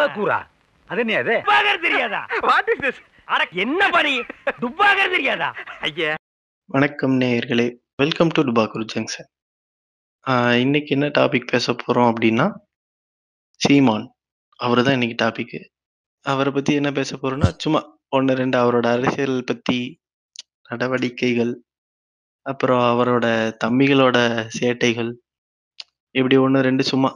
துப்பாக்கூரா அது என்ன அது துப்பாக்கர் தெரியாதா? வாட் இஸ் திஸ் அட என்ன பணி? துப்பாக்கர் தெரியாதா? ஐயா. வணக்கம் நேயர்களே. வெல்கம் டு டுபாக்கூர் ஜங்ஷன் இன்னைக்கு என்ன டாபிக் பேச போறோம் அப்படின்னா சீமான். அவர் தான் இன்னைக்கு டாபிக் அவரை பத்தி என்ன பேச போறோம்னா சும்மா ஒன்று ரெண்டு அவரோட அரசியல் பத்தி நடவடிக்கைகள் அப்புறம் அவரோட தம்பிகளோட சேட்டைகள் இப்படி ஒன்று ரெண்டு சும்மா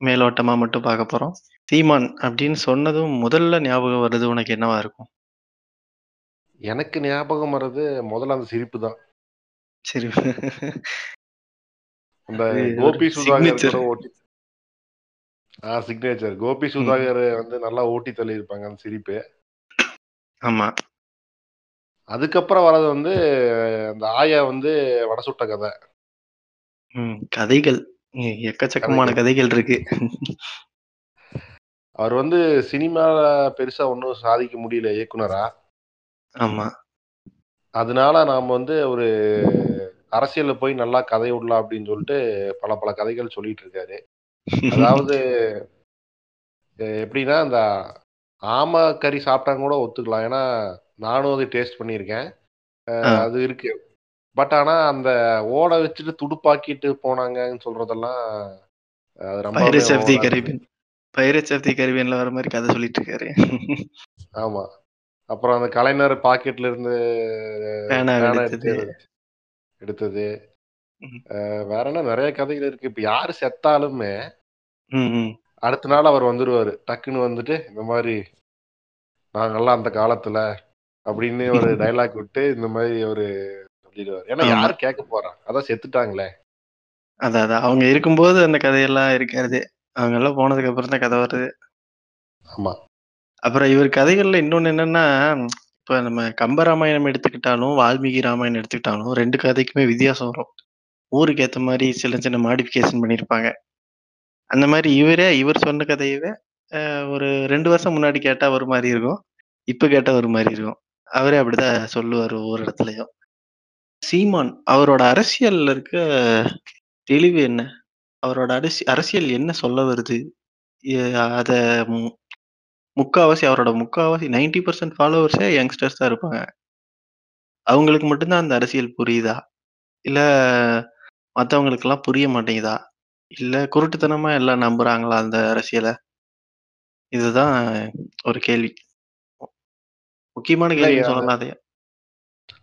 மேலோட்டமா மட்டும் பார்க்க போறோம். சீமான் அப்படின்னு சொன்னதும் முதல்ல ஞாபகம் வருது உனக்கு என்னவா இருக்கும்? எனக்கு ஞாபகம் வர்றது முதல்ல அந்த சிரிப்பு தான். சரி அந்த கோபி சுதாகர் ஓட்டி ஆ சிக்னேச்சர் கோபி சுதாகர் வந்து நல்லா ஓட்டி தள்ளி இருப்பாங்க அந்த சிரிப்பு. ஆமா. அதுக்கப்புறம் வர்றது வந்து அந்த ஆயா வந்து வடை சுட்ட கதை. கதைகள். எக்கச்சக்கமான கதைகள் இருக்கு. அவர் வந்து சினிமால பெருசா ஒன்றும் சாதிக்க முடியல இயக்குனரா. ஆமா. அதனால நாம வந்து ஒரு அரசியல்ல போய் நல்லா கதை விடலாம் அப்படின்னு சொல்லிட்டு பல பல கதைகள் சொல்லிட்டு இருக்காரு. அதாவது எப்படின்னா அந்த ஆமை கறி சாப்பிட்டாங்க கூட ஒத்துக்கலாம். ஏன்னா நானும் அதை டேஸ்ட் பண்ணியிருக்கேன். அது இருக்கு. பட் ஆனா அந்த ஓட வச்சுட்டு துடுப்பாக்கிட்டு போனாங்கன்னு சொல்றதெல்லாம் அது ரொம்ப பைரட்ஸ் ஆஃப் தி கரீபியன்ல வர மாதிரி கதை சொல்லிட்டு இருக்காரு ஆமா. அப்புறம் அந்த கலைஞர் பாக்கெட்ல இருந்து எடுத்தது. வேற என்ன நிறைய கதைகள் இருக்கு. இப்ப யாரு செத்தாலுமே. அடுத்த நாள் அவர் வந்துருவாரு. டக்குன்னு வந்துட்டு இந்த மாதிரி நாங்கெல்லாம் அந்த காலத்துல அப்படின்னு ஒரு டைலாக் விட்டு இந்த மாதிரி ஒரு சொல்லிடுவாரு. ஏன்னா. யாரு கேட்க போறா? அதான் செத்துட்டாங்களே. அதான் அதான். அவங்க இருக்கும்போது அந்த கதையெல்லாம் இருக்காது. அவங்க எல்லாம் போனதுக்கு அப்புறம் தான் கதை வருது. ஆமா. அப்புறம் இவர் கதைகள்ல இன்னொன்னு என்னன்னா இப்ப நம்ம கம்பராமாயணம் எடுத்துக்கிட்டாலும் வால்மீகி ராமாயணம் எடுத்துக்கிட்டாலும் ரெண்டு கதைக்குமே வித்தியாசம் வரும். ஊருக்கு ஏத்த மாதிரி சின்ன சின்ன மாடிஃபிகேஷன் பண்ணியிருப்பாங்க. அந்த மாதிரி இவரே இவர் சொன்ன கதையவே ஒரு ரெண்டு வருஷம் முன்னாடி கேட்டா ஒரு மாதிரி இருக்கும். இப்ப கேட்டா ஒரு மாதிரி இருக்கும். அவரே அப்படிதான் சொல்லுவார் ஒவ்வொரு இடத்துலயும். சீமான் அவரோட அரசியல்ல இருக்க தெளிவு என்ன? அவரோட அரசி அரசியல் என்ன சொல்ல வருது? அத முக்காவாசி அவரோட முக்காவாசி நைன்டி பர்சன்ட் ஃபாலோவர்ஸே யங்ஸ்டர்ஸ் தான் இருப்பாங்க. அவங்களுக்கு மட்டும்தான் அந்த அரசியல் புரியுதா? இல்ல மத்தவங்களுக்கெல்லாம் புரிய மாட்டேங்குதா? இல்ல குருட்டுத்தனமா எல்லாம் நம்புறாங்களா அந்த அரசியலை? இதுதான் ஒரு கேள்வி. முக்கியமான கேள்வி சொல்லலாம் அதை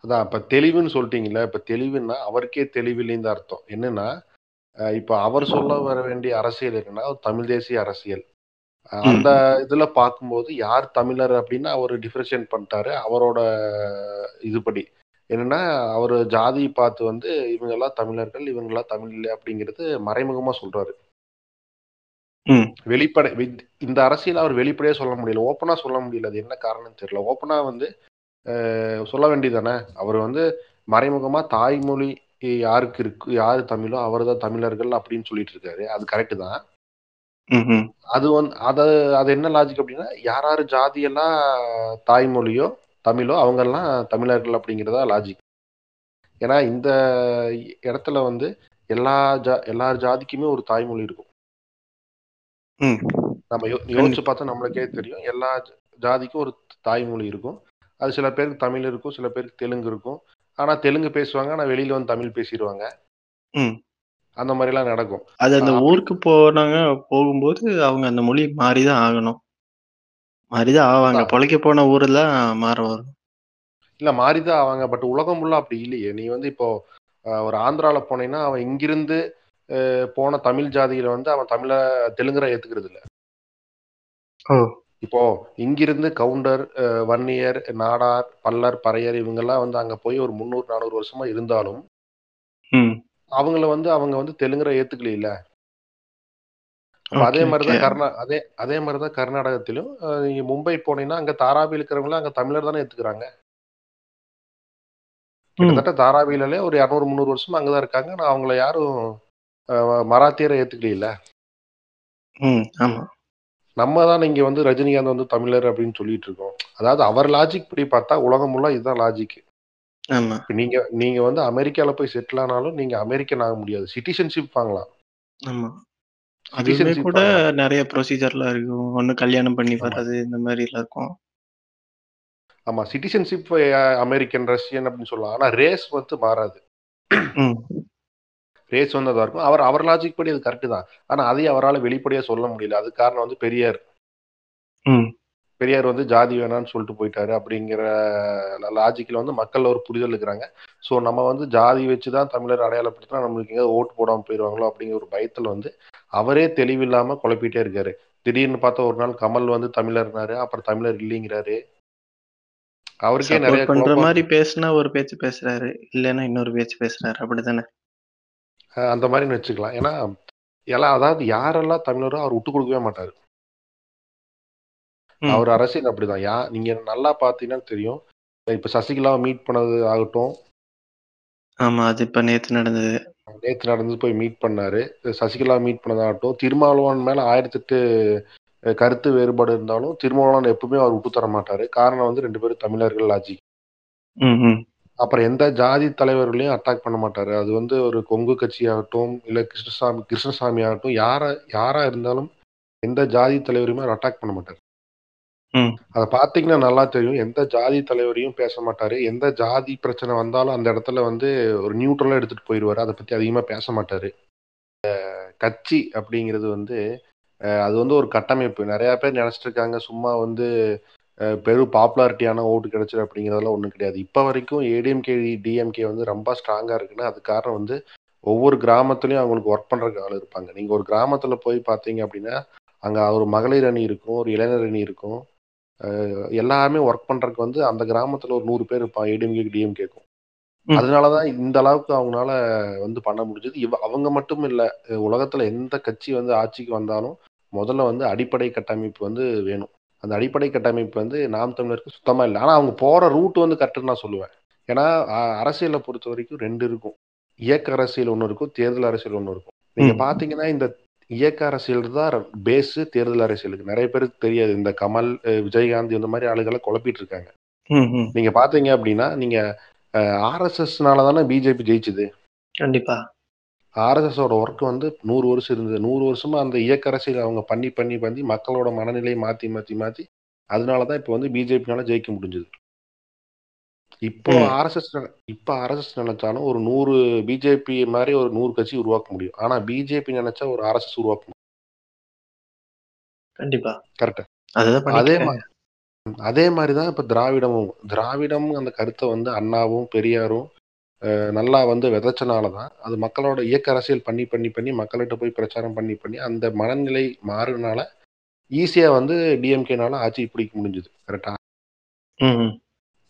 அதான் இப்ப தெளிவுன்னு சொல்லிட்டீங்கல்ல இப்ப தெளிவுன்னா அவருக்கே தெளிவில்லைன்னு அர்த்தம். என்னன்னா இப்ப அவர் சொல்ல வர வேண்டிய அரசியல் என்னன்னா தமிழ் தேசிய அரசியல். அந்த இதுல பார்க்கும்போது யார் தமிழர் அப்படின்னு அவர் டிஃபரன்ஷியேட் பண்ணிட்டாரு. அவரோட இதுபடி. என்னன்னா அவர் ஜாதி பார்த்து வந்து இவங்க எல்லாம் தமிழர்கள் இவங்க எல்லாம் தமிழ் இல்லை அப்படிங்கிறது மறைமுகமா சொல்றாரு. வெளிப்படை இந்த அரசியல் அவர் வெளிப்படையா சொல்ல முடியல. ஓப்பனா சொல்ல முடியல. அது என்ன காரணம் தெரியல. ஓப்பனா வந்து சொல்ல வேண்டியதானே அவர் வந்து மறைமுகமா தாய்மொழி யாருக்கு இருக்கு யாரு தமிழோ அவர் தான் தமிழர்கள் அப்படின்னு சொல்லிட்டு இருக்காரு. அது கரெக்ட் தான். அது வந்து அது அது என்ன லாஜிக் அப்படின்னா யார் யார் ஜாதியெல்லாம் தாய்மொழியோ தமிழோ அவங்கெல்லாம் தமிழர்கள் அப்படிங்கிறதா லாஜிக் ஏன்னா இந்த இடத்துல வந்து எல்லா ஜா எல்லார் ஜாதிக்குமே ஒரு தாய்மொழி இருக்கும். நம்ம யோசிச்சு பார்த்தா நம்மளுக்கே தெரியும். எல்லா ஜாதிக்கும் ஒரு தாய்மொழி இருக்கும். அது சில பேருக்கு தமிழ் இருக்கும் சில பேருக்கு தெலுங்கு இருக்கும். ஆனா தெலுங்கு பேசுவாங்க ஆனா வெளியில வந்து தமிழ் பேசிடுவாங்க. ம். அந்த மாதிரி எல்லாம் நடக்கும். அது அந்த ஊருக்கு போனாங்க போகும்போது அவங்க அந்த மொழி மாறிதான் ஆகணும். மாறிதான் ஆவாங்க. பொழைக்க போன ஊர்ல மாற வரும். இல்ல மாறிதான் ஆவாங்க. பட் உலகம் ஃபுல்லா அப்படி இல்லையே. நீ வந்து இப்போ ஒரு ஆந்திரால போனீங்கன்னா அவன் இங்கிருந்து போன தமிழ் ஜாதியில வந்து அவன் தமிழ தெலுங்குற ஏத்துக்கிறது இல்ல ஓ. இப்போ இங்கிருந்து கவுண்டர் வன்னியர் நாடார் பல்லர் பறையர் இவங்கெல்லாம் வந்து அங்க போய் ஒரு முந்நூறு நானூறு வருஷமா இருந்தாலும் அவங்கள வந்து அவங்க வந்து தெலுங்குற ஏத்துக்கல இல்ல. அதே மாதிரிதான். கர்நா அதே அதே மாதிரிதான் கர்நாடகத்திலும் நீங்க மும்பை போனீங்கன்னா அங்க தாராவி இருக்கிறவங்க அங்க தமிழர் தானே ஏத்துக்கிறாங்க. கிட்டத்தட்ட தாராவிலே ஒரு இரநூறு முந்நூறு வருஷமா அங்கதான் இருக்காங்க. நான் அவங்கள யாரும் மராத்தியரை ஏத்துக்கல ஆமா. நம்ம தான் இங்க வந்து ரஜினிகாந்த் வந்து தமிழர் அப்படின்னு சொல்லிட்டு இருக்கோம். அதாவது அவர் லாஜிக் படி பார்த்தா உலகம் ஃபுல்லா இதுதான் லாஜிக் ஆமா. இப்ப நீங்க நீங்க வந்து அமெரிக்கால போய் செட்டில் ஆனாலும் நீங்க அமெரிக்கன் ஆக முடியாது. சிட்டிசன்ஷிப் வாங்கலாம். ஆமா. கூட நெறைய ப்ரொசீஜர்லாம் இருக்கும். ஒண்ணு கல்யாணம் பண்ணி வர்றது இந்த மாரிலாம் இருக்கும். ஆமா சிட்டிசன்ஷிப் அமெரிக்கன் ரஷ்யன் அப்படின்னு சொல்லலாம். ஆனா ரேஸ் வந்து மாறாது. ரேஸ் வந்து அதாக இருக்கும் அவர் அவர் லாஜிக் படி அது கரெக்டு தான் ஆனா அதையும் அவரால் வெளிப்படையா சொல்ல முடியல அது காரணம் வந்து பெரியார். பெரியார் வந்து ஜாதி வேணாம்னு சொல்லிட்டு போயிட்டாரு அப்படிங்கிற லாஜிக்கில் வந்து மக்கள் ஒரு புரிதல் இருக்கிறாங்க ஸோ நம்ம வந்து ஜாதி வச்சு தான் தமிழர் அடையாளப்படுத்தினா நம்மளுக்கு எங்கேயாவது ஓட்டு போடாமல் போயிடுவாங்களோ அப்படிங்கிற ஒரு பயத்தில் வந்து அவரே தெளிவில்லாமல் குழப்பிட்டே இருக்காரு திடீர்னு பார்த்தா ஒரு நாள் கமல் வந்து தமிழர்னாரு அப்புறம் தமிழர் இல்லைங்கிறாரு அவருக்கே நிறைய பண்ற மாரி பேசுனா ஒரு பேச்சு பேசுறாரு. இல்லன்னா இன்னொரு பேச்சு பேசுறாரு. அப்படித்தானே? அந்த மாதிரி வச்சுக்கலாம் ஏன்னா எல்லாம் அதாவது யாரெல்லாம் தமிழரோ அவர் விட்டு கொடுக்கவே மாட்டாரு. அவர் அரசியல் அப்படிதான் யா நீங்க நல்லா பார்த்தீங்கன்னா தெரியும் இப்ப சசிகலாவை மீட் பண்ணது ஆகட்டும் ஆமா. அது இப்ப நேத்து நடந்தது. நேற்று நடந்து போய் மீட் பண்ணாரு சசிகலா மீட் பண்ணதாகட்டும் திருமாவளவன் மேல ஆயிரத்தெட்டு கருத்து வேறுபாடு இருந்தாலும் திருமாவளவன் எப்பவுமே அவர் விட்டு தர மாட்டாரு காரணம் வந்து ரெண்டு பேரும் தமிழர்கள். ம். அப்புறம் எந்த ஜாதி தலைவர்களையும் அட்டாக் பண்ண மாட்டாரு. அது வந்து ஒரு கொங்கு கட்சி ஆகட்டும் இல்ல கிருஷ்ணசாமி கிருஷ்ணசாமி ஆகட்டும் யாரா யாரா இருந்தாலும் எந்த ஜாதி தலைவரையுமே அவர் அட்டாக் பண்ண மாட்டாரு. ம். அதை பார்த்தீங்கன்னா நல்லா தெரியும். எந்த ஜாதி தலைவரையும் பேச மாட்டாரு. எந்த ஜாதி பிரச்சனை வந்தாலும் அந்த இடத்துல வந்து ஒரு நியூட்ரலா எடுத்துட்டு போயிடுவாரு. அதை பத்தி அதிகமா பேச மாட்டாரு. கட்சி அப்படிங்கிறது வந்து அது வந்து ஒரு கட்டமைப்பு. நிறைய பேர் நினைச்சிட்டு இருக்காங்க சும்மா வந்து பெரும் பாப்புலாரிட்டியான ஓட்டு கிடைச்சிரு அப்படிங்கிறதெல்லாம் ஒன்றும் கிடையாது. இப்போ வரைக்கும் ஏடிஎம்கே டிஎம்கே வந்து ரொம்ப ஸ்ட்ராங்கா இருக்குன்னா அது காரணம் வந்து ஒவ்வொரு கிராமத்துலயும் அவங்களுக்கு ஒர்க் பண்றதுக்கு ஆள் இருப்பாங்க. நீங்க ஒரு கிராமத்துல போய் பார்த்தீங்க அப்படின்னா அங்க ஒரு மகளிர் அணி இருக்கும் ஒரு இளைஞர் அணி இருக்கும். எல்லாருமே ஒர்க் பண்றதுக்கு வந்து அந்த கிராமத்துல ஒரு நூறு பேர் இருப்பான் ஏடிஎம்கே டிஎம்கேக்கும் ம். அதனாலதான் இந்த அளவுக்கு அவங்களால வந்து பண்ண முடிஞ்சது. இவ அவங்க மட்டும் இல்ல உலகத்துல எந்த கட்சி வந்து ஆட்சிக்கு வந்தாலும் முதல்ல வந்து அடிப்படை கட்டமைப்பு வந்து வேணும். அந்த அடிப்படை கட்டமைப்பு வந்து நாம் தமிழருக்கு சுத்தமா இல்லை. ஆனா அவங்க போற ரூட் வந்து கரெக்டுன்னு நான் சொல்லுவேன். ஏன்னா அரசியலை பொறுத்த வரைக்கும் ரெண்டு இருக்கும். இயக்க அரசியல் ஒன்று இருக்கும் தேர்தல் அரசியல் ஒன்று இருக்கும். நீங்க ம். பாத்தீங்கன்னா இந்த இயக்க அரசியல் தான் பேஸ் தேர்தல் அரசியலுக்கு நிறைய பேருக்கு தெரியாது. இந்த கமல் விஜயகாந்த் இந்த மாதிரி ஆளுகளை குழப்பிட்டு இருக்காங்க. நீங்க பாத்தீங்க அப்படின்னா நீங்க ஆர்எஸ்எஸ்னால தானே பிஜேபி ஜெயிச்சுது? கண்டிப்பா. ஆர்எஸ்எஸோட ஒர்க் வந்து நூறு வருஷம் இருந்தது. நூறு வருஷமா அந்த இயக்க அரசியல் அவங்க பண்ணி பண்ணி பண்ணி மக்களோட மனநிலையை மாத்தி மாத்தி மாத்தி அதனாலதான் இப்போ வந்து பிஜேபினால ஜெயிக்க முடிஞ்சது. இப்போ. ஆர்எஸ்எஸ் இப்போ ஆர்எஸ்எஸ் நினைச்சாலும் ஒரு நூறு பிஜேபி மாதிரி ஒரு நூறு கட்சி உருவாக்க முடியும். ஆனா பிஜேபி நினைச்சா ஒரு ஆர்எஸ்எஸ் உருவாக்க முடியும். கண்டிப்பா. கரெக்ட். அதே பண்ணிட்டு மா- அதே மாதிரி தான் இப்போ திராவிடமும் திராவிடம் அந்த கருத்தை வந்து அண்ணாவும் பெரியாரும் நல்லா வந்து விதைச்சனால தான் அது மக்களோட இயக்க அரசியல் பண்ணி பண்ணி பண்ணி மக்கள்கிட்ட போய் பிரச்சாரம் பண்ணி பண்ணி அந்த மனநிலை மாறுனால ஈஸியா வந்து டிஎம்கேனால ஆட்சி பிடிக்க முடிஞ்சது கரெக்டா ம். ம்.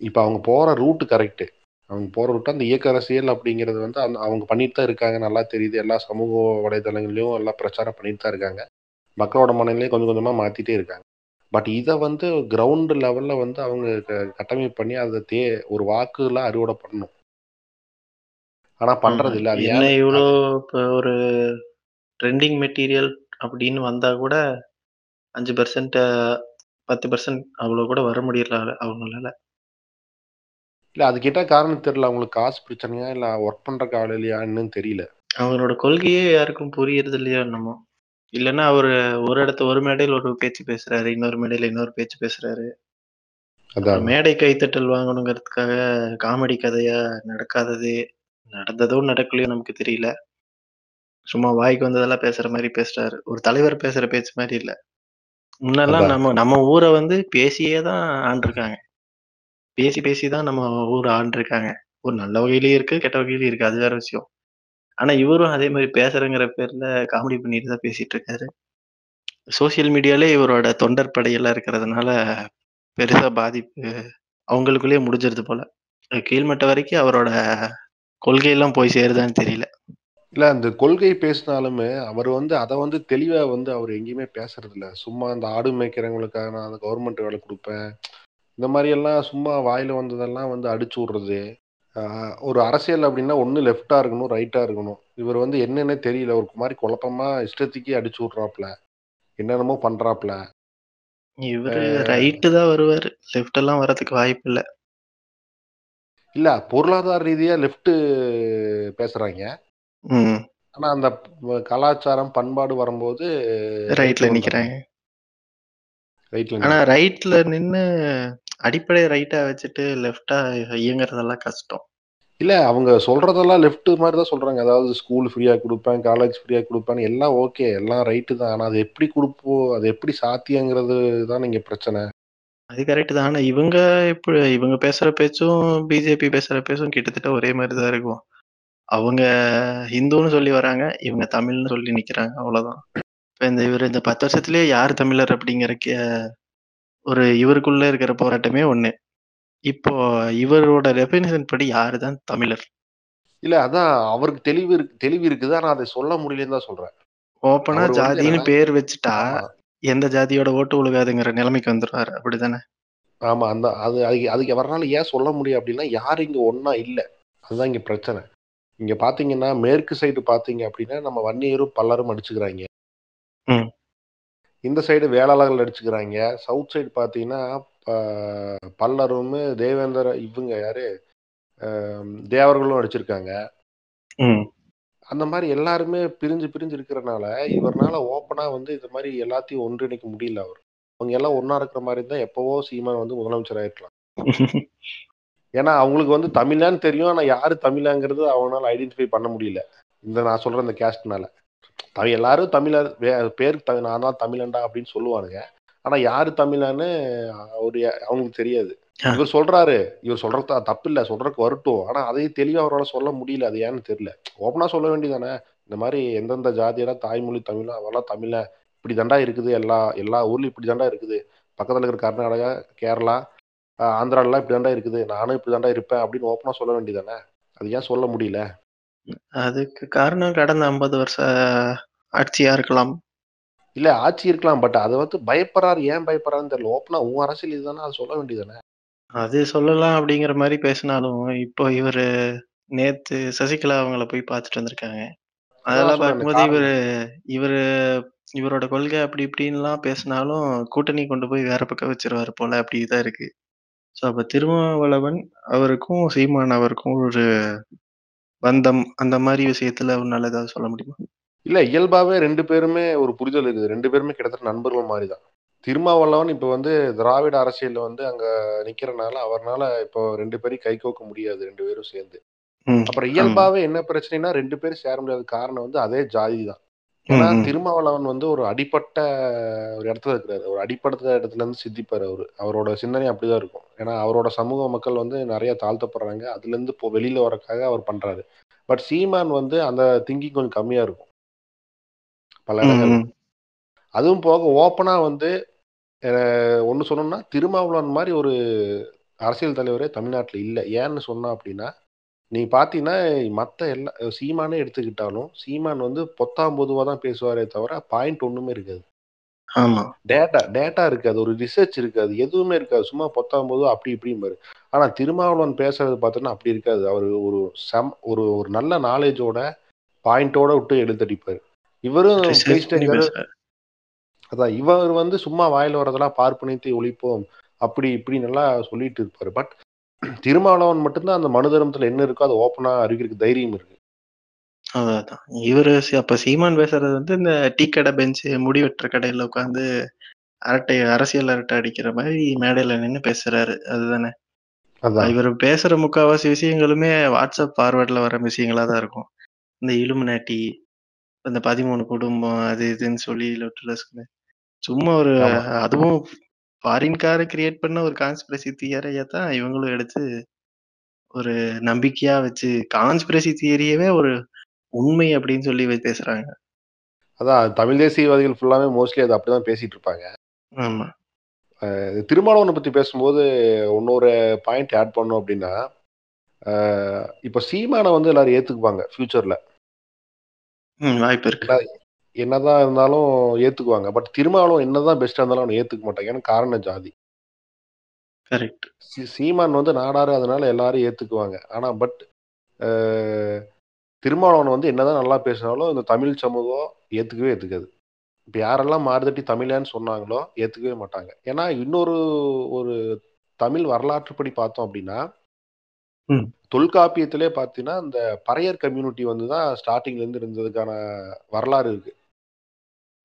இப்போ அவங்க போற ரூட் கரெக்ட் அவங்க போற ரூட் அந்த இயக்க அரசியல் அப்படிங்கிறது வந்து அந்த அவங்க பண்ணிட்டு தான் இருக்காங்க நல்லா தெரியுது. எல்லா சமூக வலைதளங்களையும் எல்லாம் பிரச்சாரம் பண்ணிட்டு தான் இருக்காங்க. மக்களோட மனநிலையை கொஞ்சம் கொஞ்சமா மாத்திட்டே இருக்காங்க. பட் இதை வந்து கிரவுண்ட் லெவல்ல வந்து அவங்க க- கட்டமைப்பு பண்ணி அதை தே ஒரு வாக்குல அறுவடை பண்ணணும். ஆனா. பண்றது இல்ல அது என்ன அது இப்ப ஒரு ட்ரெண்டிங் மெட்டீரியல் அப்படின்னு வந்தா கூட 5% 10% அவ்வளோ கூட வர முடியல அவங்களால. இல்ல அது கேட்டா காரணம் தெரியல அவங்களுக்கு காசு பிரச்சனையா இல்ல ஒர்க் பண்ற ஆள் இல்லையான்னு தெரியல அவங்களோட கொள்கையே யாருக்கும் புரியறது இல்லையோ என்னமோ. இல்லன்னா அவரு ஒரு இடத்து ஒரு மேடையில ஒரு பேச்சு பேசுறாரு. இன்னொரு மேடையில இன்னொரு பேச்சு பேசுறாரு. அப்புறம். மேடை கைத்தட்டல் வாங்கணுங்கிறதுக்காக காமெடி கதையா நடக்காதது, நடந்ததோ நடக்கலையோ நமக்கு தெரியல. சும்மா வாய்க்கு வந்ததெல்லாம் பேசுற மாரி பேசுறாரு. ஒரு தலைவர் பேசுற பேச்சு மாரி இல்ல. முன்னெல்லாம். நம்ம நம்ம ஊர வந்து பேசியே தான் ஆண்டுருக்காங்க. பேசி பேசி தான் நம்ம ஊர ஆண்டுருக்காங்க. ஒரு நல்ல வகையிலயும் இருக்கு, கெட்ட வகையிலயும் இருக்கு. அது வேற விஷயம். ஆனா இவரும் அதே மாரி பேசுறேங்கிற பேர்ல காமெடி பண்ணிட்டு தான் பேசிட்டு இருக்காரு. சோசியல் மீடியாலே இவரோட தொண்டர் படையெல்லாம் இருக்கிறதுனால பெருசா பாதிப்பு அவங்களுக்குள்ளேயே முடிஞ்சிருது போல. கீழ்மட்ட வரைக்கும் அவரோட கொள்கையெல்லாம் போய் சேருதான்னு தெரியல. இல்ல அந்த கொள்கை பேசினாலுமே அவர் வந்து அதை வந்து தெளிவா வந்து அவர் எங்கேயுமே பேசுறது இல்ல சும்மா அந்த ஆடு மேய்க்கிறவங்களுக்காக நான் அந்த கவர்மெண்ட் வேலை கொடுப்பேன். இந்த மாதிரி எல்லாம் சும்மா வாயில வந்ததெல்லாம் வந்து அடிச்சு விடுறது. ஒரு அரசியல் அப்படின்னா ஒண்ணு லெஃப்டா இருக்கணும் ரைட்டா இருக்கணும். இவர் வந்து என்னன்னே தெரியல. ஒரு மாதிரி குழப்பமா இஷ்டத்துக்கே அடிச்சு விட்றாப்ல என்னென்னமோ பண்றாப்ல இவரு ரைட்டு தான் வருவாரு. லெஃப்ட் எல்லாம் வரதுக்கு வாய்ப்பு இல்ல. இல்ல பொருளாதார ரீதியா லெஃப்ட் பேசுறாங்க. ஆனா அந்த கலாச்சாரம் பண்பாடு வரும்போது ரைட்ல நிக்கிறாங்க. ரைட்ல ஆனா ரைட்ல நின்னு அடிப்படை ரைட்டா வச்சுட்டு லெஃப்டா இயங்குறதெல்லாம் கஷ்டம். இல்ல அவங்க சொல்றதெல்லாம் லெஃப்ட் மாதிரி தான் சொல்றாங்க. அதாவது ஸ்கூல் ஃப்ரீயா கொடுப்பேன் காலேஜ் ஃப்ரீயா கொடுப்பேன் எல்லாம் ஓகே எல்லாம் ரைட்டு தான். ஆனா அது எப்படி கொடுப்போம் அது எப்படி சாத்தியங்கிறது தான் இங்க பிரச்சனை. அது கரெக்ட் தான். ஆனா இவங்க எப்படி இவங்க பேசுற பேச்சும் பிஜேபி பேசுற பேச்சும் கிட்டத்தட்ட ஒரே மாதிரி தான் இருக்கும். அவங்க ஹிந்துன்னு சொல்லி வராங்க இவங்க தமிழ்னு சொல்லி நிக்கிறாங்க அவ்வளவுதான். இப்ப இந்த இவர் இந்த பத்து வருஷத்துலயே யார் தமிழர் அப்படிங்கிற கே- ஒரு இவருக்குள்ள இருக்கிற போராட்டமே ஒண்ணு. இப்போ இவரோட டெபினிஷன் படி யாரு தான் தமிழர்? இல்ல அதான் அவருக்கு தெளிவு இருக்கு தெளிவு இருக்குது ஆனா அதை சொல்ல முடியலன்னு தான் சொல்றேன். ஓப்பனா அவர் வந்து ஜாதின்னு என்னன்னா- பேர் வச்சுட்டா ஆமா. எந்த ஜாதியோட ஓட்டு உழுகாதுங்கிற நிலைமைக்கு வந்துருவாரு. அப்படிதானே? ஆமா அந்த அது அதுக்கு அதுக்கு அவரால் ஏன் சொல்ல முடியும் அப்படின்னா யாரும் இங்க ஒண்ணா இல்ல. அதுதான் இங்க பிரச்சனை. இங்க பாத்தீங்கன்னா மேற்கு சைடு பாத்தீங்க அப்படின்னா நம்ம வன்னியரும் பல்லரும் அடிச்சுக்கிறாங்க. ம். இந்த சைடு வேளாளர்கள் அடிச்சுக்கிறாங்க. சவுத் சைடு பாத்தீங்கன்னா பல்லரும் தேவேந்திர இவங்க யாரு? தேவர்களும் அடிச்சிருக்காங்க. ம். அந்த மாதிரி எல்லாருமே பிரிஞ்சு பிரிஞ்சு இருக்கிறனால இவர்னால ஓப்பனா வந்து இது மாதிரி எல்லாத்தையும் ஒன்றிணைக்க முடியல அவர். அவங்க எல்லாம் ஒன்னா இருக்கிற மாதிரி தான் எப்பவோ சீமான் வந்து முதலமைச்சர் ஆயிருக்கலாம் ஏன்னா அவங்களுக்கு வந்து தமிழான்னு தெரியும். ஆனா யாரு தமிழாங்கிறது அவனால ஐடென்டிஃபை பண்ண முடியல. இந்த நான் சொல்ற இந்த கேஸ்ட்னால தமிழ் எல்லாரும் தமிழர் வே- பேருக்கு தமிழ் நான் தான் தமிழன்டா அப்படின்னு சொல்லுவானுங்க. ஆனா யாரு தமிழான்னு அவரு அவங்களுக்கு தெரியாது. இவர் சொல்றாரு. இவர் சொல்றது தப்பு இல்ல சொல்றதுக்கு வரட்டும் ஆனா அதையும் தெளிவா அவரால் சொல்ல முடியல. அது ஏன்னு தெரியல. ஓப்பனா சொல்ல வேண்டியதானே இந்த மாதிரி எந்தெந்த ஜாதியெல்லாம் தாய்மொழி தமிழ் அவெல்லாம் தமிழ இப்படி தாண்டா இருக்குது. எல்லா எல்லா ஊர்லயும் இப்படி தாண்டா இருக்குது. பக்கத்துல இருக்கிற கர்நாடகா கேரளா ஆந்திராலாம் இப்படி தாண்டா இருக்குது. நானும் இப்படி தாண்டா இருப்பேன் அப்படின்னு ஓப்பனா சொல்ல வேண்டியதானே அது ஏன் சொல்ல முடியல? அதுக்கு காரணம் கடந்த ஐம்பது வருஷ ஆட்சியா இருக்கலாம். இல்ல ஆட்சி இருக்கலாம். பட் அதை வந்து பயப்படுறாரு. ஏன் பயப்படுறாருன்னு தெரியல. ஓப்பனா உன் அரசியல் இதுதானே. அது சொல்ல வேண்டியதானே அது சொல்லலாம் அப்படிங்கிற மாதிரி பேசினாலும் இப்போ இவரு நேத்து சசிகலா அவங்கள போய் பார்த்துட்டு வந்திருக்காங்க. அதெல்லாம் பார்க்கும்போது காரணம். இவரு இவரு இவரோட கொள்கை அப்படி இப்படின்லாம் பேசினாலும் கூட்டணி கொண்டு போய் வேற பக்கம் வச்சிருவாரு போல அப்படிதான் இருக்கு. ஸோ அப்ப திருமாவளவன் அவருக்கும் சீமான் அவருக்கும் ஒரு பந்தம் அந்த மாதிரி விஷயத்துல உன்னால ஏதாவது சொல்ல முடியுமா? இல்ல இயல்பாவே ரெண்டு பேருமே ஒரு புரிதல் இருக்குது. ரெண்டு பேருமே கிட்டத்தட்ட நண்பர்கள் மாதிரி தான். திருமாவளவன் இப்ப வந்து திராவிட அரசியல்ல வந்து அங்க நிக்கிறனால அவர்னால இப்போ ரெண்டு பேரையும் கை கோக்க முடியாது ரெண்டு பேரும் சேர்ந்து. அப்புறம். இயல்பாவே என்ன பிரச்சனைனா ரெண்டு பேரும் சேர முடியாத காரணம் வந்து அதே ஜாதி தான். ஏன்னா. திருமாவளவன் வந்து ஒரு அடிப்பட்ட ஒரு இடத்துல இருக்கிறாரு. ஒரு அடிப்பட்ட இடத்துல இருந்து சித்திப்பாரு அவரு. அவரோட சிந்தனை அப்படிதான் இருக்கும். ஏன்னா அவரோட சமூக மக்கள் வந்து நிறைய தாழ்த்தப்படுறாங்க. அதுல இருந்து இப்போ வெளியில வரக்காக அவர் பண்றாரு. பட் சீமான் வந்து அந்த திங்கிங் கொஞ்சம் கம்மியா இருக்கும். பல இடங்கள். அதுவும் போக ஓப்பனா வந்து ஒன்று சொல்லணும்னா திருமாவளவன் மாதிரி ஒரு அரசியல் தலைவரே தமிழ்நாட்டில் இல்லை. ஏன்னு சொன்னா அப்படின்னா நீ பார்த்தீங்கன்னா மற்ற எல்லா சீமானே எடுத்துக்கிட்டாலும் சீமான் வந்து பொத்தாம் பொதுவாக தான் பேசுவாரே தவிர பாயிண்ட் ஒன்றுமே இருக்காது. ஆமா. டேட்டா டேட்டா இருக்காது. ஒரு ரிசர்ச் இருக்காது. எதுவுமே இருக்காது. சும்மா பொத்தாம் போது அப்படி இப்படிம்பாரு ஆனா திருமாவளவன் பேசுறது பார்த்தோன்னா அப்படி இருக்காது. அவர் ஒரு செம் ஒரு ஒரு நல்ல நாலேஜோட பாயிண்டோட விட்டு எழுத்தடிப்பாரு. இவரும் Research பண்ணி பேசிட்டே பேசுறாரு. அதான் இவர் வந்து சும்மா வாயில வரதெல்லாம் பார்ப்பனைத்தை ஒழிப்போம். அப்படி இப்படி நல்லா சொல்லிட்டு இருப்பாரு. பட் திருமாவளவன் மட்டும்தான் அந்த மனு தர்மத்துல என்ன இருக்கோ அதை ஓப்பனா அறிவிக்கிறதுக்கு தைரியம் இருக்கு. அதான். இவரு அப்ப சீமான் பேசுறது வந்து இந்த டீ கடை பெஞ்ச் முடி வெட்டுற கடையில உட்காந்து அரட்டை அரசியல் அரட்டை அடிக்கிற மாதிரி மேடையில நின்னு பேசுறாரு. அதுதானே? அதான். இவர் பேசுற முக்காவாசி விஷயங்களுமே வாட்ஸ்அப் ஃபார்வர்ட்ல வர விஷயங்களா தான் இருக்கும். இந்த இலுமினாட்டி இந்த பதிமூணு குடும்பம் அது இதுன்னு சொல்லி லொட்டுலஸ்க்கு சும்மா ஒரு ஆமா. அதுவும் ஃபாரின்கார கிரியேட் பண்ண ஒரு கான்ஸ்பிரசி தியரையை தான் இவங்களும் எடுத்து ஒரு நம்பிக்கையா வச்சு கான்ஸ்பிரசி தியரியவே ஒரு உண்மை அப்படின்னு சொல்லி வை- பேசுறாங்க. அதான் தமிழ் தேசியவாதிகள் ஃபுல்லாமே மோஸ்ட்லி அது அப்படிதான் பேசிட்டு இருப்பாங்க. ஆமா. இது திருமாவளவனை பத்தி பேசும்போது இன்னொரு பாயிண்ட் ஆட் பண்ணோம் அப்படின்னா அஹ், இப்போ சீமானை வந்து எல்லாரும் ஏத்துக்குவாங்க ஃபியூச்சர்ல ம், வாய்ப்பு இருக்கு. என்னதான் இருந்தாலும் ஏத்துக்குவாங்க. பட் திருமாவளவன் என்னதான் பெஸ்டா இருந்தாலும் அவனை ஏத்துக்க மாட்டாங்க ஏன்னா காரணம் ஜாதி. கரெக்ட் சீ- சீமான் வந்து நாடாரு அதனால எல்லாரும் ஏத்துக்குவாங்க. ஆனா பட் திருமாவளவன் வந்து என்னதான் நல்லா பேசினாலும் இந்த தமிழ் சமூகம் ஏத்துக்கவே ஏத்துக்காது. இப்ப யாரெல்லாம் மாறுதட்டி தமிழான்னு சொன்னாங்களோ ஏத்துக்கவே மாட்டாங்க. ஏன்னா இன்னொரு ஒரு தமிழ் வரலாற்றுப்படி பார்த்தோம் அப்படின்னா. தொல்காப்பியத்திலே பார்த்தீங்கன்னா, இந்த பறையர் கம்யூனிட்டி வந்து தான் ஸ்டார்ட்டிங்ல இருந்து இருந்ததுக்கான வரலாறு இருக்கு.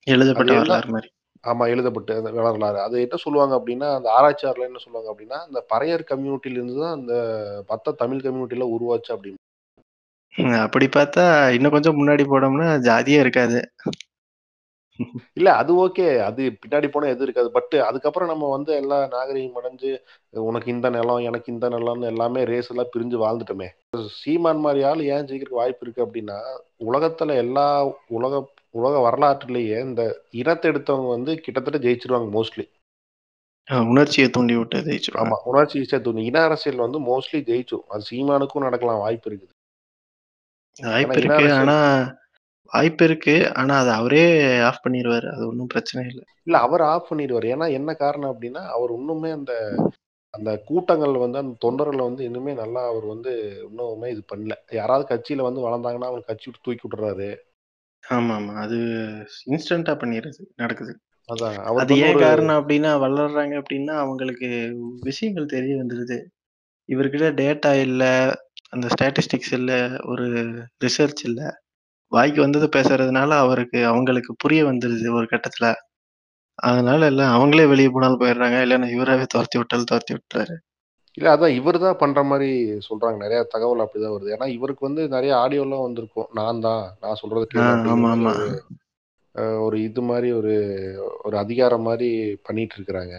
எழுதப்பட்ட வரலாறு மாரி. ஆமா எழுதப்பட்ட அந்த வரலாறு. அது என்ன சொல்லுவாங்க அப்டின்னா, அந்த ஆராய்ச்சியாளர்லாம் என்ன சொல்லுவாங்க அப்டின்னா, அந்த பறையர் கம்யூனிட்டில இருந்து தான் அந்த மத்த தமிழ் கம்யூனிட்டிலாம் உருவாச்சு அப்டின்னு. ம். அப்படி பார்த்தா, இன்னும் கொஞ்சம் முன்னாடி போனோம்னா ஜாதியே இருக்காது. இல்ல அது ஓகே. அது பின்னாடி போனா எதுவும் இருக்காது. பட் அதுக்கப்புறம் நம்ம வந்து எல்லாம் நாகரீகம் அடைஞ்சு, உனக்கு இந்த நிலம், எனக்கு இந்த நிலம்னு எல்லாமே ரேஸ் எல்லாம் பிரிஞ்சு வாழ்ந்துட்டோமே. சீமான் ஆள் ஏன் ஜெயிக்கிறதுக்கு வாய்ப்பு இருக்கு அப்டின்னா, உலகத்துல எல்லா உலக உலக வரலாற்றிலேயே இந்த இனத்த எடுத்தவங்க வந்து கிட்டத்தட்ட ஜெயிச்சுருவாங்க மோஸ்ட்லி. உணர்ச்சிய தூண்டி விட்டு ஜெயிச்சுருவாங்க. ஆமா. உணர்ச்சி ஈஸியா தூண்டும். இன அரசியல் வந்து மோஸ்ட்லி ஜெயிச்சுரும். அது சீமானுக்கும் நடக்கலாம் வாய்ப்பு இருக்குது. வாய்ப்பு இருக்கு. ஆனா வாய்ப்பு இருக்கு. ஆனா அத அவரே ஆஃப் பண்ணிருவாரு. அது ஒண்ணும் பிரச்சனை இல்ல. இல்ல அவர் ஆஃப் பண்ணிருவாரு. ஏன்னா என்ன காரணம் அப்டின்னா, அவர் இன்னுமே அந்த அந்த கூட்டங்கள் வந்து அந்த தொண்டர்கள வந்து இன்னுமே நல்லா அவர் வந்து இன்னுமே இது பண்ணல. யாராவது கட்சியில வந்து வளர்ந்தாங்கன்னா, அவங்க கட்சி விட்டு தூக்கி விட்டுறாரு. ஆமாமா. அது இன்ஸ்டன்ட்டா பண்ணிறது. நடக்குது. அதான். அது ஏன் காரணம் அப்டின்னா, வளர்றாங்க அப்டின்னா, அவங்களுக்கு விஷயங்கள் தெரிய வந்துருது. இவர்கிட்ட டேட்டா இல்ல, அந்த ஸ்டாட்டிஸ்டிக்ஸ் இல்ல, ஒரு ரிசர்ச் இல்ல. வாய்க்கு வந்தத பேசுறதுனால அவருக்கு அவங்களுக்கு புரிய வந்துருது ஒரு கட்டத்துல. அதனால எல்லாம் அவங்களே வெளிய போனாலும் போயிடுறாங்க. இல்லன்னா இவராவே தொரத்தி விட்டாலும் தொரத்தி விட்டுறாரு. இல்ல அதான் இவரு தான் பண்ற மாரி சொல்றாங்க. நெறைய தகவல் அப்டிதான் வருது. ஏன்னா இவருக்கு வந்து நெறைய ஆடியோலாம் வந்திருக்கும். நான் தான், நான் ஆமாமா. ஒரு இது மாரி ஒரு ஒரு அதிகாரம் மாரி பண்ணிட்டு இருக்கிறாங்க.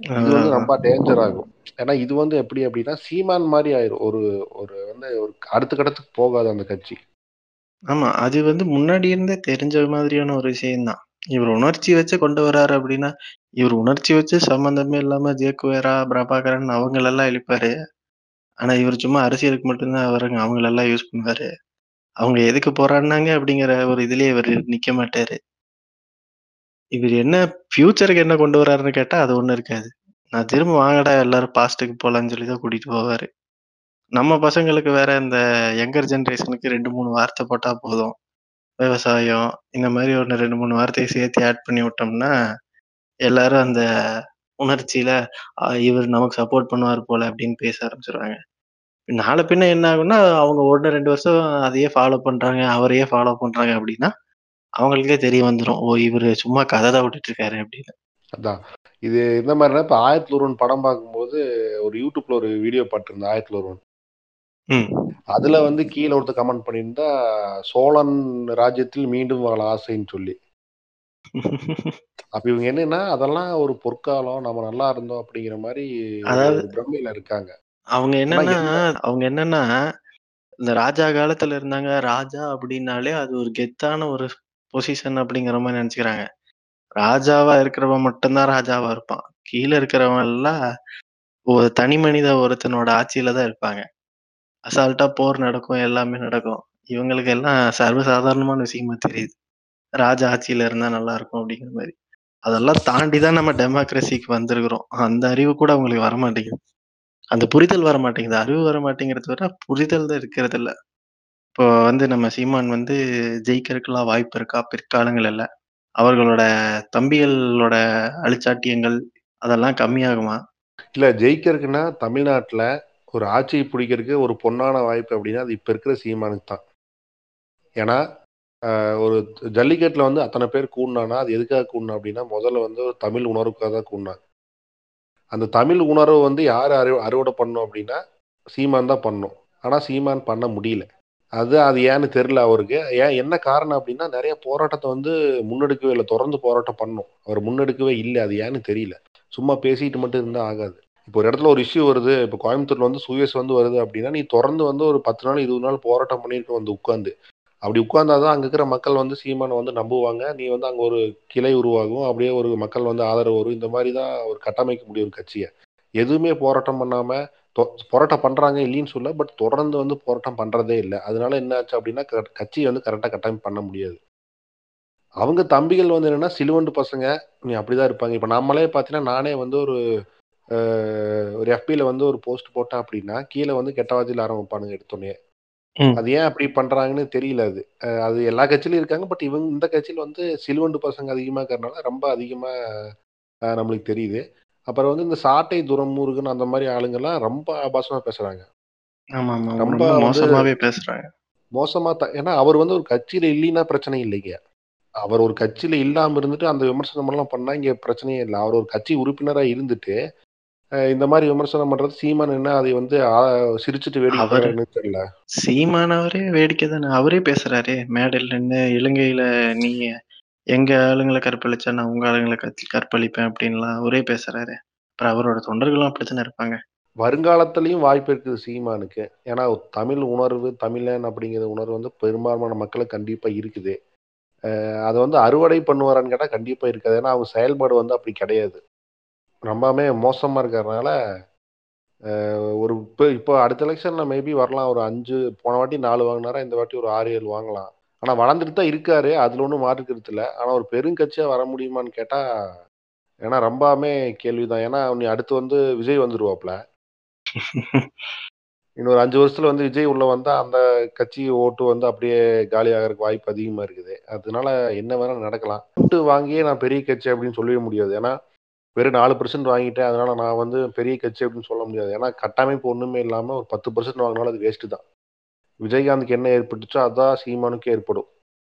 இது வந்து. ரொம்ப டேஞ்சர் ஆகும். ஏன்னா இது வந்து எப்டி அப்டின்னா, சீமான் மாரி ஆயிரும். ஒரு ஒரு வந்து ஒரு அடுத்த கட்டத்துக்கு போகாது அந்த கட்சி. ஆமா. அது வந்து முன்னாடி இருந்தே தெரிஞ்ச மாதிரியான ஒரு விஷயம் தான். இவர் உணர்ச்சி வச்சு கொண்டு வராரு அப்படின்னா இவர் உணர்ச்சி வச்சு சம்மந்தமே இல்லாம ஜேக்குவேரா, பிரபாகரன் அவங்களெல்லாம் இழுப்பாரு. ஆனா இவர் சும்மா அரசியலுக்கு மட்டும்தான் தான் அவங்களெல்லாம் யூஸ் பண்ணுவாரு. அவங்க எதுக்கு போராடுனாங்க அப்படிங்கிற ஒரு இதுலயே இவர் நிக்க மாட்டாரு. இவர் என்ன ஃபியூச்சருக்கு என்ன கொண்டு வராருன்னு கேட்டா, அது ஒண்ணும் இருக்காது. நான் திரும்ப வாங்கடா எல்லாரும் பாஸ்ட்டுக்கு போலான்னு சொல்லி தான் கூட்டிட்டு போவாரு. நம்ம பசங்களுக்கு வேற இந்த யங்கர் ஜென்ரேஷனுக்கு 2, 3 வார்த்தை போட்டா போதும். விவசாயம் இந்த மாரி ஒண்ணு 2, 3 வார்த்தைய சேர்த்து ஆட் பண்ணி விட்டோம்னா, எல்லாரும் அந்த உணர்ச்சியில, அ இவரு நமக்கு சப்போர்ட் பண்ணுவாரு போல அப்படின்னு பேச ஆரம்பிச்சுருவாங்க. நாள பின்ன என்ன ஆகும்னா, அவங்க 1, 2 வருஷம் அதையே ஃபாலோ பண்றாங்க, அவரையே ஃபாலோ பண்றாங்க அப்படின்னா அவங்களுக்கே தெரிய வந்துரும். ஓ! இவரு சும்மா கத தான் விட்டுட்டு இருக்காரு அப்படின்னு அதான். இது எந்த மாரினா, இப்ப 1001 படம் பார்க்கும்போது ஒரு யூடியூப்ல ஒரு வீடியோ பார்த்திருந்தேன் 1001. ஒருவன்". அதுல வந்து கீழ ஒருத்தன் கமெண்ட் பண்ணியிருந்தா, சோழன் ராஜ்யத்தில் மீண்டும் வாழ ஆசைன்னு சொல்லி. அப்ப இவங்க என்னன்னா, அதெல்லாம் ஒரு பொற்காலம். நம்ம நல்லா இருந்தோம் அதாவது ஒரு பிரமையில இருக்காங்க. அவங்க என்னன்னா என்ன அவங்க என்னன்னா, இந்த ராஜா காலத்துல இருந்தாங்க. ராஜா அப்டின்னாலே அது ஒரு கெத்தான ஒரு பொசிஷன் அப்டிங்கிற மாரி நெனச்சுக்கிறாங்க. ராஜாவா இருக்கிறவன் மட்டும் தான் ராஜாவா இருப்பான். கீழ இருக்கிறவன் எல்லாம் ஒரு தனி மனித ஒருத்தனோட ஆட்சியில தான் இருப்பாங்க. அசால்ட்டா போர் நடக்கும், எல்லாமே நடக்கும். இவங்களுக்கு எல்லாம் சர்வசாதாரணமான விஷயமா தெரியுது. ராஜா ஆட்சியில இருந்தா நல்லா இருக்கும் அப்படிங்கிற மாரி. அதெல்லாம் தாண்டி தான் நம்ம டெமோக்ரஸிக்கு வந்திருக்கிறோம். அந்த அறிவு கூட அவங்களுக்கு வரமாட்டேங்குது. அந்த புரிதல் வரமாட்டேங்குது. அறிவு வரமாட்டேங்கிறத விட புரிதல் தான் இருக்கிறதில்ல. இப்போ வந்து நம்ம சீமான் வந்து ஜெயிக்கிறதுக்கெல்லாம் வாய்ப்பு இருக்கா பிற்காலங்கள்ல? அவர்களோட தம்பிகளோட அழிச்சாட்டியங்கள் அதெல்லாம் கம்மியாகுமா? இல்ல ஜெயிக்கிறதுக்குன்னா, தமிழ்நாட்டுல ஒரு ஆட்சியை பிடிக்கிறதுக்கு ஒரு பொன்னான வாய்ப்பு அப்படின்னா அது இப்போ இருக்கிற சீமானுக்கு தான். ஏன்னா, ஒரு ஜல்லிக்கட்டில் வந்து அத்தனை பேர் கூடினானா அது எதுக்காக கூடணும் அப்படின்னா முதல்ல வந்து ஒரு தமிழ் உணர்வுக்காக தான் கூடினாங்க அந்த தமிழ் உணர்வு வந்து யார் அறி அறுவடை பண்ணோம் அப்படின்னா சீமான் தான் பண்ணணும். ஆனால் சீமான் பண்ண முடியல. அது அது ஏன்னு தெரில அவருக்கு. ஏன் என்ன காரணம் அப்படின்னா நிறைய போராட்டத்தை வந்து முன்னெடுக்கவே இல்லை தொடர்ந்து போராட்டம் பண்ணும் அவர் முன்னெடுக்கவே இல்லை அது ஏன்னு தெரியல. சும்மா பேசிட்டு மட்டும் இருந்தால் ஆகாது. இப்போ ஒரு இடத்துல ஒரு இஷ்யூ வருது. இப்போ கோயம்புத்தூர்ல வந்து சூயஸ் வந்து வருது அப்படின்னா நீ தொடர்ந்து வந்து ஒரு 10 நாள், 20 நாள் போராட்டம் பண்ணிட்டு வந்து உட்காந்து அப்படி உட்காந்தாதான் அங்க இருக்கிற மக்கள் வந்து சீமானை வந்து நம்புவாங்க. நீ வந்து அங்க ஒரு கிளை உருவாகும். அப்படியே ஒரு மக்கள் வந்து ஆதரவு வரும். இந்த மாதிரி தான் ஒரு கட்டமைக்க முடியும் ஒரு கட்சியை எதுவுமே போராட்டம் பண்ணாம, தொ போராட்டம் பண்றாங்க இல்லைன்னு சொல்ல பட் தொடர்ந்து வந்து போராட்டம் பண்றதே இல்லை அதனால என்ன ஆச்சு அப்படின்னா, க வந்து கரெக்டாக கட்டமைப்பு பண்ண முடியாது. அவங்க தம்பிகள் வந்து என்னன்னா, சிலுவண்டு பசங்க. நீ அப்படிதான் இருப்பாங்க. இப்ப நம்மளே பார்த்தீங்கன்னா, நானே வந்து ஒரு ஒரு FBல வந்து ஒரு போஸ்ட் போட்டேன் அப்படின்னா, கீழ வந்து கெட்ட வார்த்தையில ஆரம்பிப்பானுங்க எடுத்தோனயே. ம். அது ஏன் அப்படி பண்றாங்கன்னு தெரியல அது. அது எல்லா கட்சியிலும் இருக்காங்க. பட் இவங்க இந்த கட்சியில வந்து சிலுவண்டு பசங்க அதிகமா இருக்கிறனால, ரொம்ப அதிகமா நம்மளுக்கு தெரியுது. அப்புறம் வந்து இந்த சாட்டை துரைமுருகன் அந்த மாரி ஆளுங்கலாம் ரொம்ப ஆபாசமா பேசுறாங்க. ரொம்ப மோசமாவே பேசுறாங்க மோசமா ஏன்னா அவர் வந்து ஒரு கட்சியில இல்லைன்னா பிரச்சனை இல்லைங்க அவர் ஒரு கட்சியில இல்லாம இருந்துட்டு அந்த விமர்சனம் எல்லாம் பண்ணா இங்க பிரச்சனையே இல்லை அவர் ஒரு கட்சி உறுப்பினரா இருந்துட்டு இந்த மாதிரி விமர்சனம் பண்றது சீமான் என்ன அதை வந்து சிரிச்சுட்டு வேடிக்கை அவரு தெரியல. சீமானவரே வேடிக்கை தானே அவரே பேசுறாரே மேடையில் நின்று இலங்கையில நீ எங்க ஆளுங்களை கற்பழிச்சா நான் உங்க ஆளுங்களை கற்ப- கற்பழிப்பேன் அப்படின்லாம் அவரே பேசுறாரு. அப்புறம் அவரோட தொண்டர்களும் அப்படித்தானே இருப்பாங்க. வருங்காலத்திலயும் வாய்ப்பு இருக்குது சீமானுக்கு. ஏன்னா தமிழ் உணர்வு தமிழன் அப்படிங்கிற உணர்வு வந்து பெரும்பான்மையான மக்களுக்கு கண்டிப்பா இருக்குது. அதை வந்து அறுவடை பண்ணுவாரான்னு கேட்டா கண்டிப்பா இருக்காது. ஏன்னா அவங்க செயல்பாடு வந்து அப்படி கிடையாது. ரொம்பவுமே மோசமாக இருக்கிறதுனால ஒரு இப்போ இப்போ அடுத்த எலெக்ஷனில் மேபி வரலாம். ஒரு அஞ்சு போன வாட்டி நாலு வாங்கினாரா இந்த வாட்டி ஒரு ஆறு ஏழு வாங்கலாம். ஆனால் வளர்ந்துட்டு தான் இருக்காரு. அதில் ஒன்றும் மாற்றுக்கிறது இல்லை. ஆனால் ஒரு பெருங்கட்சியாக வர முடியுமான்னு கேட்டால் ஏன்னா ரொம்பவுமே கேள்விதான். ஏன்னா நீ அடுத்து வந்து விஜய் வந்துடுவாப்புல இன்னொரு அஞ்சு வருஷத்துல வந்து விஜய் உள்ள வந்தா அந்த கட்சி ஓட்டு வந்து அப்படியே காலி ஆகிறதுக்கு வாய்ப்பு அதிகமா இருக்குது. அதனால என்ன வேணா நடக்கலாம். ஓட்டு வாங்கியே நான் பெரிய கட்சி அப்படின்னு சொல்லவே முடியாது. ஏன்னா வெறும் நாலு பர்சன்ட் வாங்கிட்டேன். அதனால நான் வந்து பெரிய கட்சி அப்படின்னு சொல்ல முடியாது. ஏன்னா கட்டமைப்பு ஒண்ணுமே இல்லாம ஒரு பத்து பர்சன்ட் வாங்கினாலும் அது வேஸ்ட் தான். விஜயகாந்துக்கு என்ன ஏற்பட்டுச்சோ அதான் சீமானுக்கு ஏற்படும்.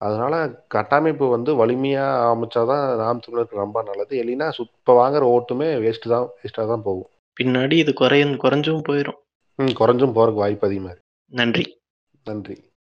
அதனால கட்டமைப்பு வந்து வலிமையா அமைச்சாதான் நாம் தமிழருக்கு ரொம்ப நல்லது. இல்லைன்னா சுத்த வாங்குற ஓட்டுமே வேஸ்ட் தான் வேஸ்டா தான் போகும். பின்னாடி இது குறையும் குறைஞ்சும் போயிடும் ம் குறைஞ்சும் போறதுக்கு வாய்ப்பு அதிகமா இருக்கு. நன்றி. நன்றி.